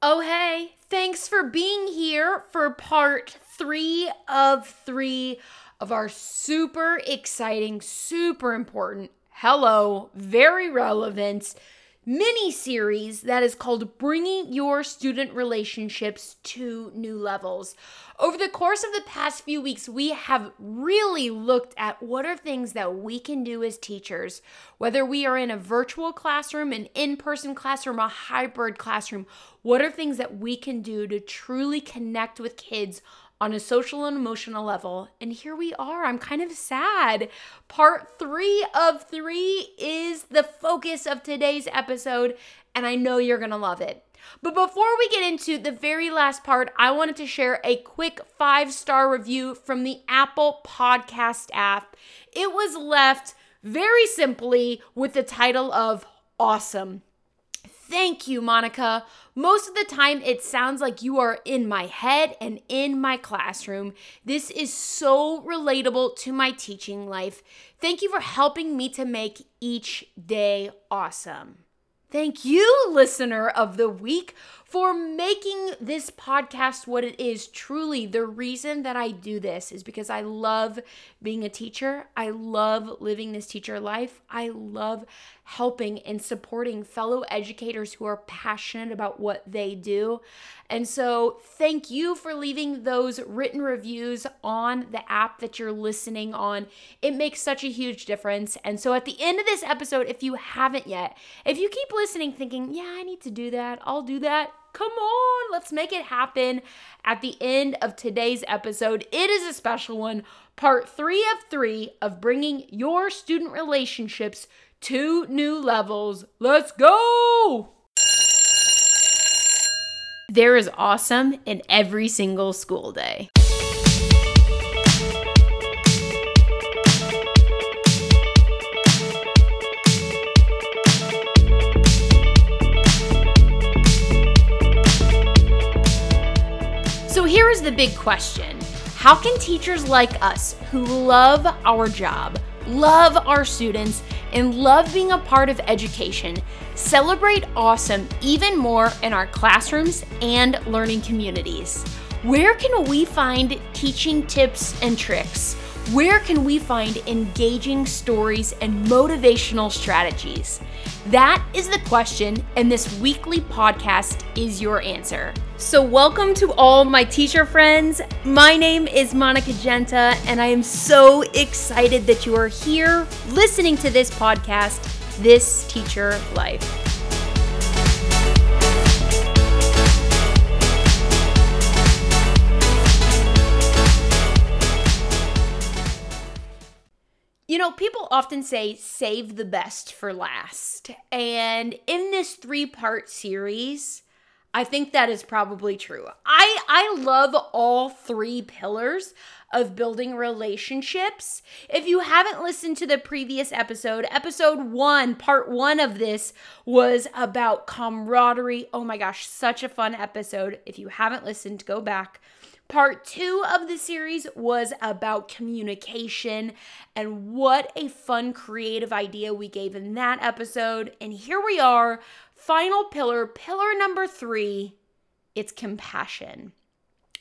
Oh, hey, thanks for being here for part three of three of our super exciting, super important, hello, very relevant mini series that is called Bringing Your Student Relationships to New Levels. Over the course of the past few weeks, we have really looked at what are things that we can do as teachers, whether we are in a virtual classroom, an in person classroom, a hybrid classroom. What are things that we can do to truly connect with kids on a social and emotional level. And here we are. I'm kind of sad. Part three of three is the focus of today's episode, and I know you're going to love it. But before we get into the very last part, I wanted to share a quick five star review from the Apple Podcast app. It was left very simply with the title of Awesome. Thank you, Monica. Most of the time, it sounds like you are in my head and in my classroom. This is so relatable to my teaching life. Thank you for helping me to make each day awesome. Thank you, listener of the week, for making this podcast what it is. Truly, the reason that I do this is because I love being a teacher. I love living this teacher life. I love helping and supporting fellow educators who are passionate about what they do. And so, thank you for leaving those written reviews on the app that you're listening on. It makes such a huge difference. And so, at the end of this episode, if you haven't yet, if you keep listening thinking, yeah, I need to do that, I'll do that. Come on, let's make it happen. At the end of today's episode, it is a special one, part three of three of bringing your student relationships to new levels. Let's go! There is awesome in every single school day. The big question How can teachers like us who love our job, love our students, and love being a part of education, celebrate awesome even more in our classrooms and learning communities. Where can we find teaching tips and tricks? Where can we find engaging stories and motivational strategies? That is the question, and this weekly podcast is your answer. So, welcome to all my teacher friends. My name is Monica Genta, and I am so excited that you are here listening to this podcast, This Teacher Life. Often say save the best for last. And in this three part series, I think that is probably true. I I love all three pillars of building relationships. If you haven't listened to the previous episode, episode 1, part 1 of this was about camaraderie. Oh my gosh, such a fun episode. If you haven't listened, go back. Part two of the series was about communication and what a fun creative idea we gave in that episode. And here we are, final pillar, pillar number three it's compassion.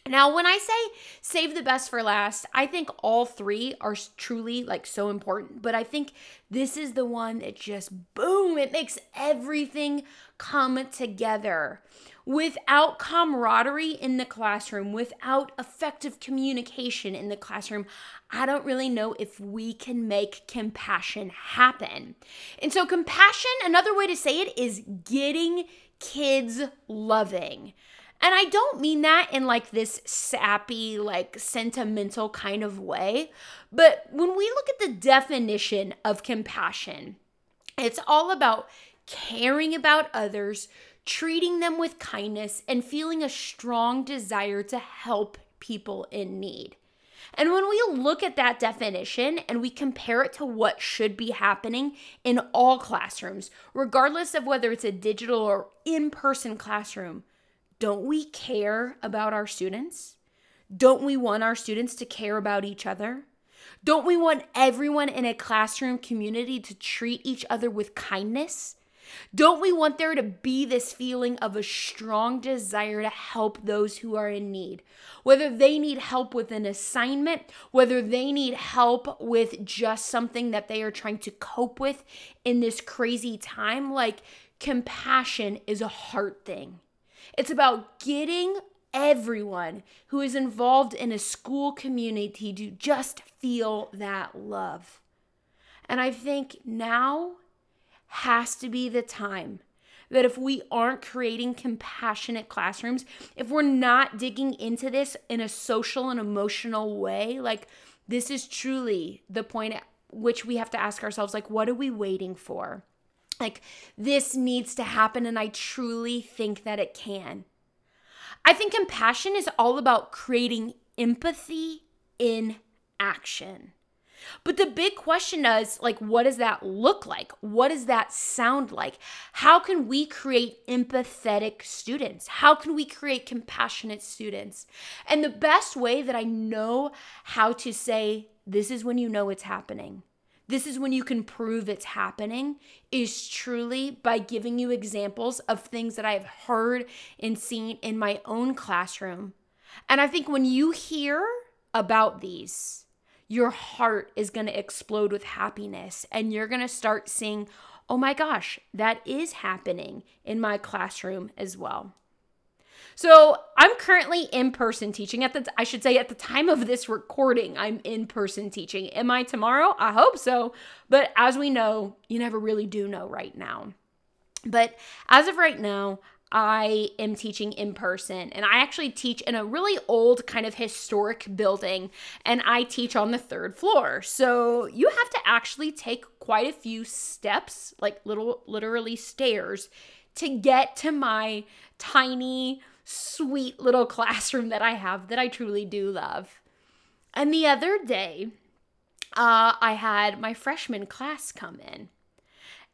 Now, when I say save the best for last, I think all three are truly like so important, but I think this is the one that just boom, it makes everything come together. Without camaraderie in the classroom, without effective communication in the classroom, I don't really know if we can make compassion happen. And so, compassion, another way to say it, is getting kids loving. And I don't mean that in like this sappy, like sentimental kind of way. But when we look at the definition of compassion, it's all about caring about others, treating them with kindness, and feeling a strong desire to help people in need. And when we look at that definition and we compare it to what should be happening in all classrooms, regardless of whether it's a digital or in person classroom, don't we care about our students? Don't we want our students to care about each other? Don't we want everyone in a classroom community to treat each other with kindness? Don't we want there to be this feeling of a strong desire to help those who are in need? Whether they need help with an assignment, whether they need help with just something that they are trying to cope with in this crazy time, like compassion is a heart thing. It's about getting everyone who is involved in a school community to just feel that love. And I think now has to be the time that if we aren't creating compassionate classrooms, if we're not digging into this in a social and emotional way, like this is truly the point at which we have to ask ourselves like what are we waiting for? Like this needs to happen and I truly think that it can. I think compassion is all about creating empathy in action. But the big question is like, what does that look like? What does that sound like? How can we create empathetic students? How can we create compassionate students? And the best way that I know how to say, this is when you know it's happening. This is when you can prove it's happening, is truly by giving you examples of things that I have heard and seen in my own classroom. And I think when you hear about these, your heart is going to explode with happiness and you're going to start seeing, oh my gosh, that is happening in my classroom as well. So I'm currently in person teaching at the I should say at the time of this recording, I'm in person teaching. Am I tomorrow? I hope so. But as we know, you never really do know right now. But as of right now, I am teaching in person and I actually teach in a really old kind of historic building and I teach on the third floor. So you have to actually take quite a few steps, like little literally stairs to get to my tiny sweet little classroom that I have that I truly do love. And the other day, uh, I had my freshman class come in.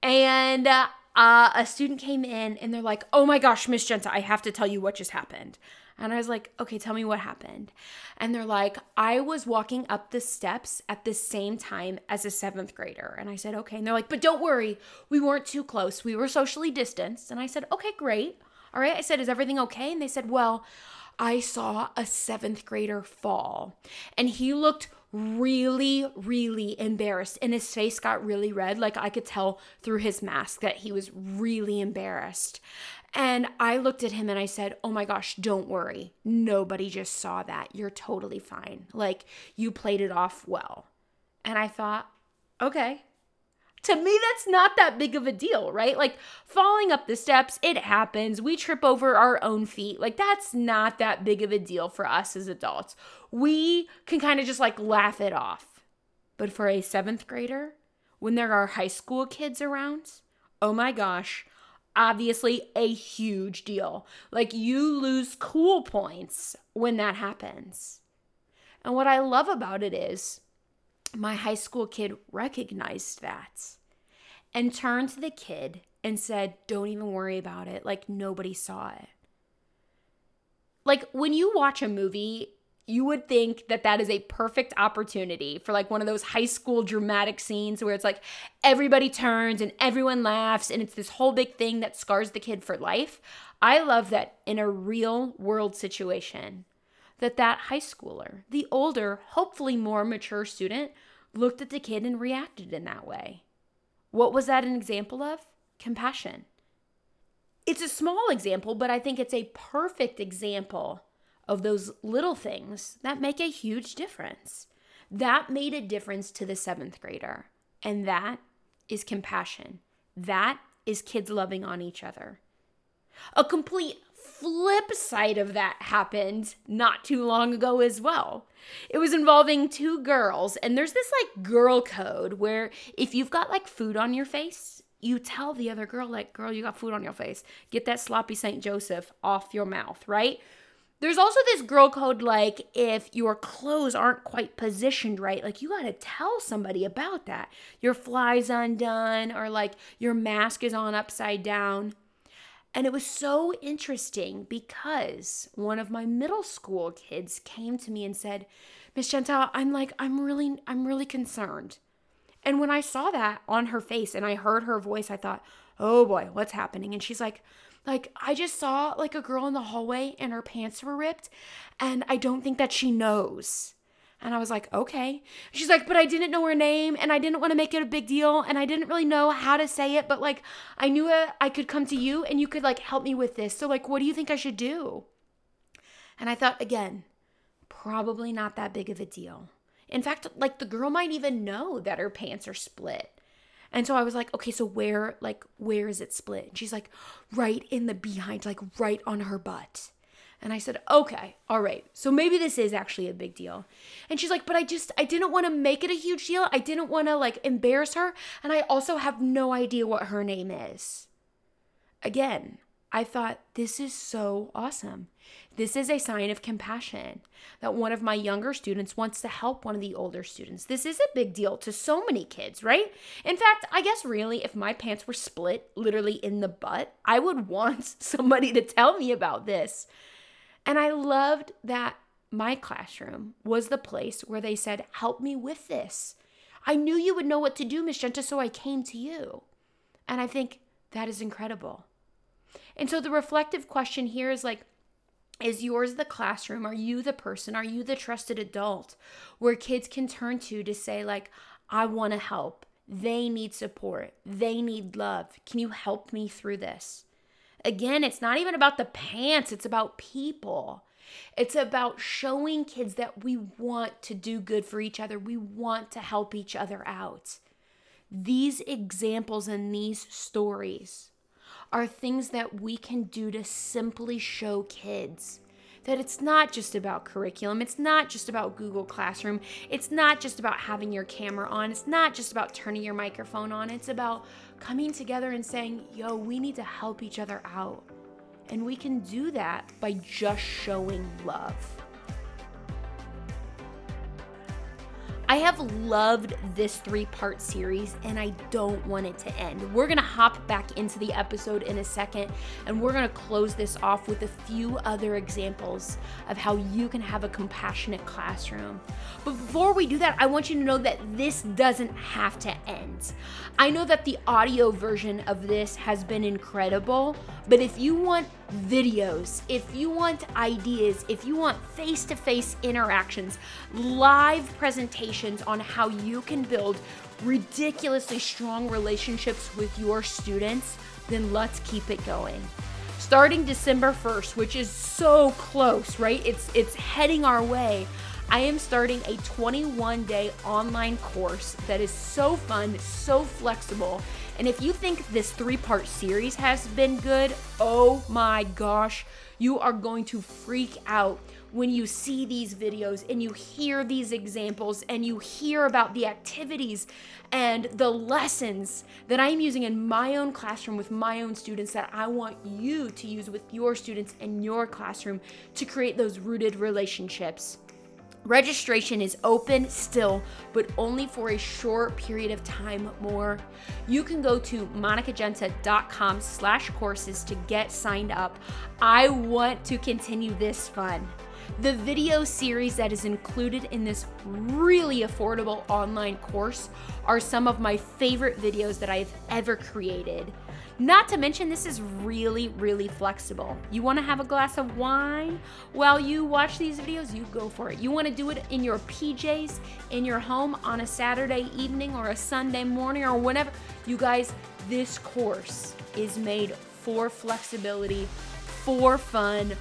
And uh, uh, a student came in and they're like, oh my gosh, Miss Genta, I have to tell you what just happened. And I was like, okay, tell me what happened. And they're like, I was walking up the steps at the same time as a seventh grader. And I said, okay. And they're like, but don't worry, we weren't too close. We were socially distanced. And I said, okay, great. All right. I said, is everything okay? And they said, well, I saw a seventh grader fall. And he looked really, really embarrassed. And his face got really red. Like I could tell through his mask that he was really embarrassed. And I looked at him and I said, Oh my gosh, don't worry. Nobody just saw that. You're totally fine. Like you played it off well. And I thought, okay, to me that's not that big of a deal right? Like falling up the steps it happens. We trip over our own feet. Like that's not that big of a deal for us as adults. We can kind of just like laugh it off. But for a seventh grader when there are high school kids around oh my gosh obviously a huge deal. Like you lose cool points when that happens. And what i love about it is my high school kid recognized that and turned to the kid and said, Don't even worry about it. Like nobody saw it. Like when you watch a movie, you would think that that is a perfect opportunity for like one of those high school dramatic scenes where it's like everybody turns and everyone laughs and it's this whole big thing that scars the kid for life. I love that in a real world situation that that high schooler, the older, hopefully more mature student looked at the kid and reacted in that way. What was that an example of? Compassion. It's a small example, but I think it's a perfect example of those little things that make a huge difference. That made a difference to the seventh grader. And that is compassion. That is kids loving on each other. A complete flip side of that happened not too long ago as well. It was involving two girls, and there's this like girl code where if you've got like food on your face, you tell the other girl, like, girl, you got food on your face. Get that sloppy St. Joseph off your mouth, right? There's also this girl code like if your clothes aren't quite positioned right, like you got to tell somebody about that. Your fly's undone or like your mask is on upside down. And it was so interesting because one of my middle school kids came to me and said, Miss Genta, I'm like, I'm really, I'm really concerned. And when I saw that on her face and I heard her voice, I thought, oh boy, what's happening? And she's like, like, I just saw like a girl in the hallway and her pants were ripped, and I don't think that she knows. And I was like, okay. She's like, but I didn't know her name and I didn't want to make it a big deal and I didn't really know how to say it, but like I knew I could come to you and you could like help me with this. So like what do you think I should do? And I thought again, probably not that big of a deal. In fact, like the girl might even know that her pants are split. And so I was like, okay, so where, like, where is it split? And she's like, right in the behind, like right on her butt. And I said, okay, all right. So maybe this is actually a big deal. And she's like, but I just, I didn't want to make it a huge deal. I didn't want to like embarrass her. And I also have no idea what her name is. Again, I thought, this is so awesome. This is a sign of compassion that one of my younger students wants to help one of the older students. This is a big deal to so many kids, right? In fact, I guess really, if my pants were split literally in the butt, I would want somebody to tell me about this. And I loved that my classroom was the place where they said, Help me with this. I knew you would know what to do, Miss Genta, so I came to you. And I think that is incredible. And so the reflective question here is like, is yours the classroom? Are you the person? Are you the trusted adult where kids can turn to to say, like, I want to help. They need support. They need love. Can you help me through this? Again, it's not even about the pants, it's about people. It's about showing kids that we want to do good for each other, we want to help each other out. These examples and these stories are things that we can do to simply show kids that it's not just about curriculum. It's not just about Google Classroom. It's not just about having your camera on. It's not just about turning your microphone on. It's about coming together and saying, yo, we need to help each other out. And we can do that by just showing love. I have loved this three part series and I don't want it to end. We're gonna hop back into the episode in a second and we're gonna close this off with a few other examples of how you can have a compassionate classroom. But before we do that, I want you to know that this doesn't have to end. I know that the audio version of this has been incredible, but if you want videos, if you want ideas, if you want face to face interactions, live presentations on how you can build ridiculously strong relationships with your students, then let's keep it going. Starting December 1st, which is so close, right? It's it's heading our way. I am starting a 21 day online course that is so fun, so flexible, and if you think this three part series has been good, oh my gosh, you are going to freak out when you see these videos and you hear these examples and you hear about the activities and the lessons that I'm using in my own classroom with my own students that I want you to use with your students in your classroom to create those rooted relationships. Registration is open still, but only for a short period of time more. You can go to monicagenta.com slash courses to get signed up. I want to continue this fun. The video series that is included in this really affordable online course are some of my favorite videos that I've ever created. Not to mention, this is really, really flexible. You want to have a glass of wine while you watch these videos? You go for it. You want to do it in your PJs, in your home on a Saturday evening or a Sunday morning or whenever. You guys, this course is made for flexibility, for fun,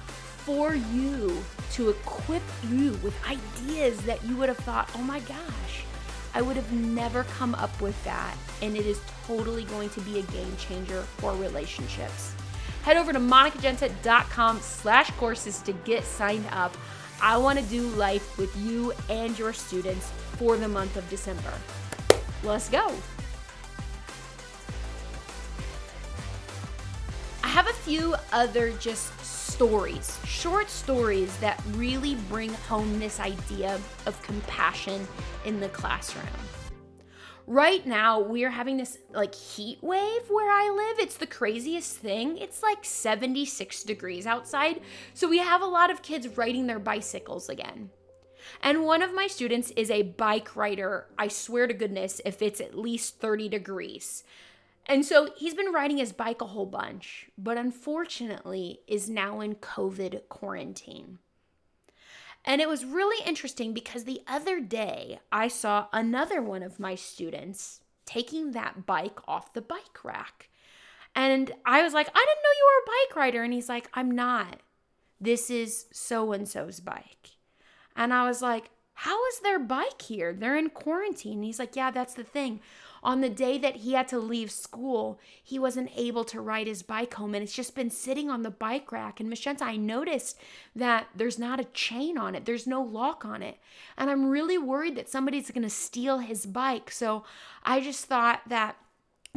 for you to equip you with ideas that you would have thought, oh my gosh, I would have never come up with that. And it is totally going to be a game changer for relationships. Head over to monicagenta.com slash courses to get signed up. I want to do life with you and your students for the month of December. Let's go. I have a few other just stories, short stories that really bring home this idea of compassion in the classroom. Right now, we are having this like heat wave where I live. It's the craziest thing. It's like 76 degrees outside. So we have a lot of kids riding their bicycles again. And one of my students is a bike rider. I swear to goodness, if it's at least 30 degrees. And so he's been riding his bike a whole bunch, but unfortunately is now in COVID quarantine. And it was really interesting because the other day I saw another one of my students taking that bike off the bike rack. And I was like, I didn't know you were a bike rider. And he's like, I'm not. This is so and so's bike. And I was like, How is their bike here? They're in quarantine. And he's like, Yeah, that's the thing. On the day that he had to leave school, he wasn't able to ride his bike home and it's just been sitting on the bike rack. And Miss Genta, I noticed that there's not a chain on it, there's no lock on it. And I'm really worried that somebody's gonna steal his bike. So I just thought that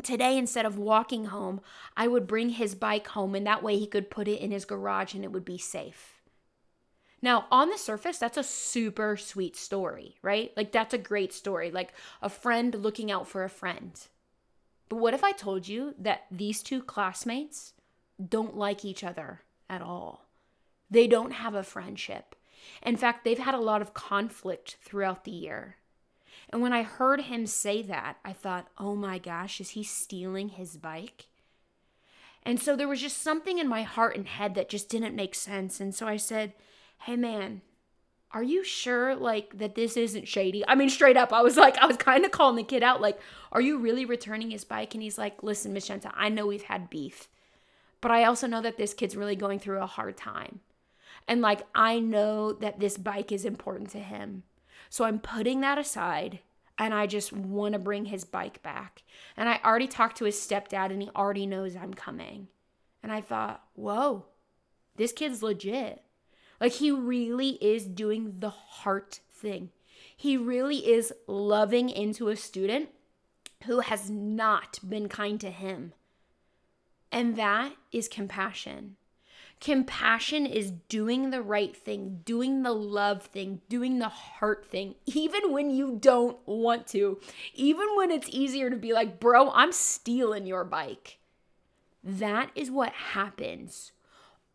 today instead of walking home i would bring his bike home and that way he could put it in his garage and it would be safe now on the surface that's a super sweet story right? Like that's a great story like a friend looking out for a friend. But what if i told you that these two classmates don't like each other at all? They don't have a friendship. In fact they've had a lot of conflict throughout the year. And when I heard him say that, I thought, oh my gosh, is he stealing his bike? And so there was just something in my heart and head that just didn't make sense. And so I said, hey man, are you sure like that this isn't shady? I mean, straight up, I was like, I was kind of calling the kid out, like, are you really returning his bike? And he's like, listen, Miss I know we've had beef, but I also know that this kid's really going through a hard time. And like, I know that this bike is important to him. So I'm putting that aside and I just want to bring his bike back. And I already talked to his stepdad and he already knows I'm coming. And I thought, whoa, this kid's legit. Like he really is doing the heart thing. He really is loving into a student who has not been kind to him. And that is compassion. Compassion is doing the right thing, doing the love thing, doing the heart thing, even when you don't want to, even when it's easier to be like, bro, I'm stealing your bike. That is what happens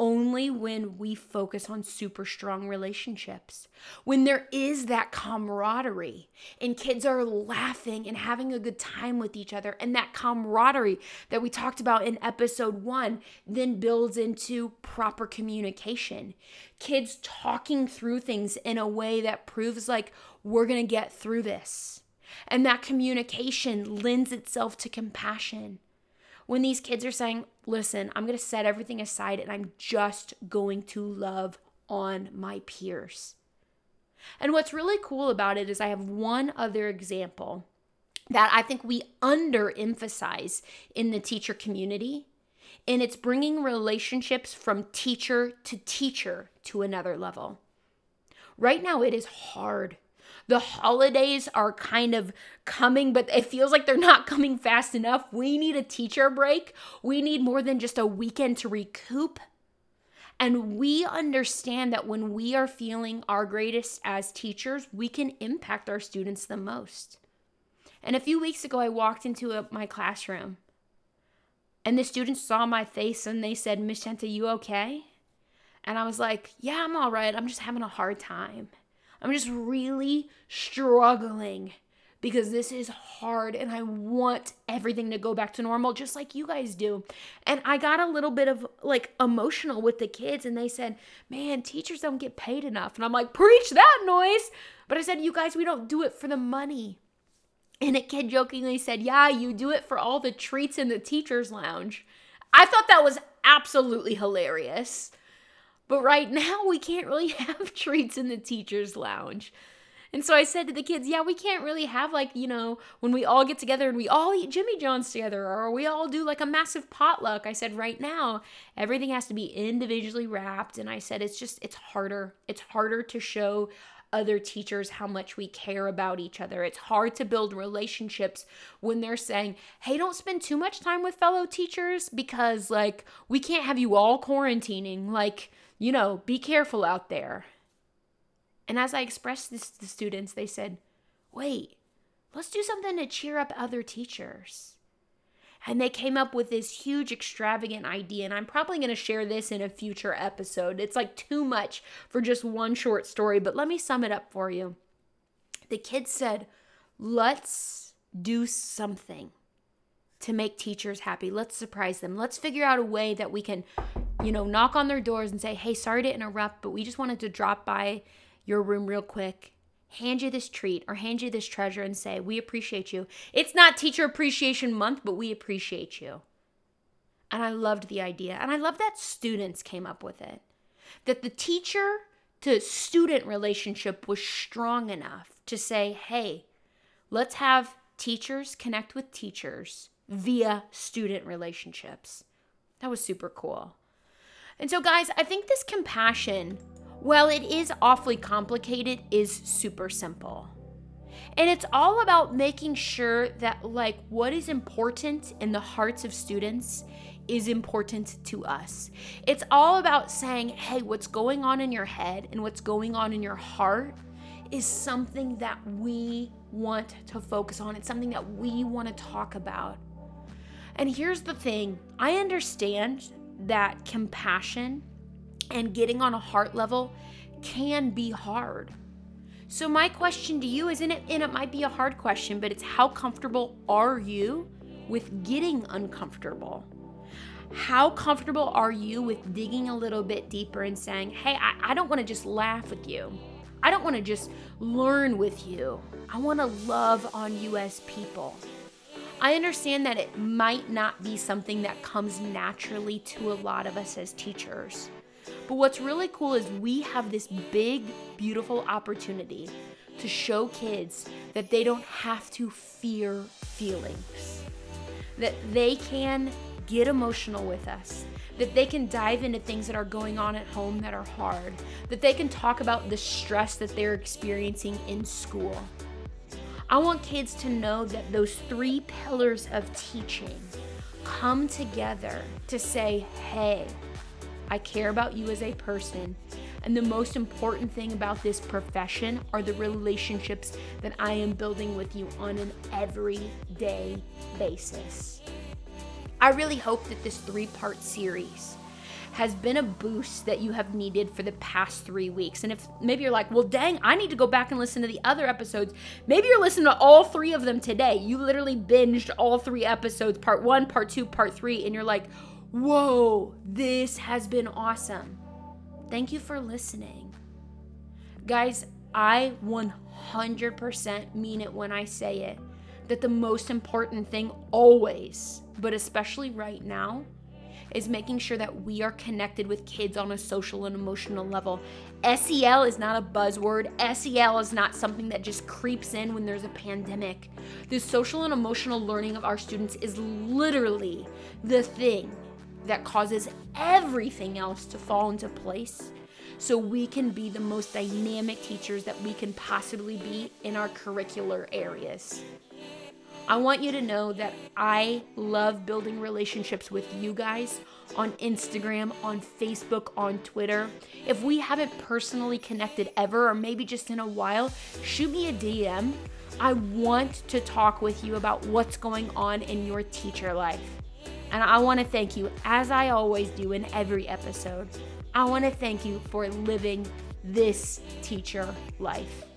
only when we focus on super strong relationships. When there is that camaraderie and kids are laughing and having a good time with each other, and that camaraderie that we talked about in episode one then builds into proper communication. Kids talking through things in a way that proves like we're gonna get through this. And that communication lends itself to compassion when these kids are saying, listen, I'm going to set everything aside and I'm just going to love on my peers. And what's really cool about it is I have one other example that I think we underemphasize in the teacher community. And it's bringing relationships from teacher to teacher to another level. Right now, it is hard the holidays are kind of coming, but it feels like they're not coming fast enough. We need a teacher break. We need more than just a weekend to recoup. And we understand that when we are feeling our greatest as teachers, we can impact our students the most. And a few weeks ago, I walked into a, my classroom and the students saw my face and they said, Miss Genta, you okay? And I was like, Yeah, I'm all right. I'm just having a hard time. I'm just really struggling because this is hard and I want everything to go back to normal just like you guys do. And I got a little bit of like emotional with the kids and they said, "Man, teachers don't get paid enough." And I'm like, "Preach that noise." But I said, "You guys, we don't do it for the money." And a kid jokingly said, "Yeah, you do it for all the treats in the teachers lounge." I thought that was absolutely hilarious. But right now, we can't really have treats in the teacher's lounge. And so I said to the kids, yeah, we can't really have like, you know, when we all get together and we all eat Jimmy John's together or we all do like a massive potluck. I said, right now, everything has to be individually wrapped. And I said, it's just, it's harder. It's harder to show other teachers how much we care about each other. It's hard to build relationships when they're saying, hey, don't spend too much time with fellow teachers because, like, we can't have you all quarantining. Like, you know, be careful out there. And as I expressed this to the students, they said, wait, let's do something to cheer up other teachers. And they came up with this huge, extravagant idea. And I'm probably going to share this in a future episode. It's like too much for just one short story, but let me sum it up for you. The kids said, let's do something to make teachers happy. Let's surprise them. Let's figure out a way that we can, you know, knock on their doors and say, hey, sorry to interrupt, but we just wanted to drop by your room real quick hand you this treat or hand you this treasure and say, We appreciate you. It's not Teacher Appreciation Month, but we appreciate you. And I loved the idea. And I love that students came up with it. That the teacher to student relationship was strong enough to say, Hey, let's have teachers connect with teachers via student relationships. That was super cool. And so, guys, I think this compassion well, it is awfully complicated, is super simple. And it's all about making sure that, like, what is important in the hearts of students is important to us. It's all about saying, hey, what's going on in your head and what's going on in your heart is something that we want to focus on. It's something that we want to talk about. And here's the thing I understand that compassion and getting on a heart level can be hard. So my question to you is and it and it might be a hard question, but it's how comfortable are you with getting uncomfortable? How comfortable are you with digging a little bit deeper and saying, hey, I, I don't want to just laugh with you. I don't want to just learn with you. I want to love on you as people. I understand that it might not be something that comes naturally to a lot of us as teachers. But what's really cool is we have this big, beautiful opportunity to show kids that they don't have to fear feelings, that they can get emotional with us, that they can dive into things that are going on at home that are hard, that they can talk about the stress that they're experiencing in school. I want kids to know that those three pillars of teaching come together to say, hey, I care about you as a person. And the most important thing about this profession are the relationships that I am building with you on an everyday basis. I really hope that this three part series has been a boost that you have needed for the past three weeks. And if maybe you're like, well, dang, I need to go back and listen to the other episodes, maybe you're listening to all three of them today. You literally binged all three episodes part one, part two, part three, and you're like, Whoa, this has been awesome. Thank you for listening. Guys, I 100% mean it when I say it that the most important thing always, but especially right now, is making sure that we are connected with kids on a social and emotional level. SEL is not a buzzword. SEL is not something that just creeps in when there's a pandemic. The social and emotional learning of our students is literally the thing that causes everything else to fall into place so we can be the most dynamic teachers that we can possibly be in our curricular areas. I want you to know that I love building relationships with you guys on Instagram, on Facebook, on Twitter. If we haven't personally connected ever, or maybe just in a while, shoot me a DM. I want to talk with you about what's going on in your teacher life. And I want to thank you, as I always do in every episode, I want to thank you for living this teacher life.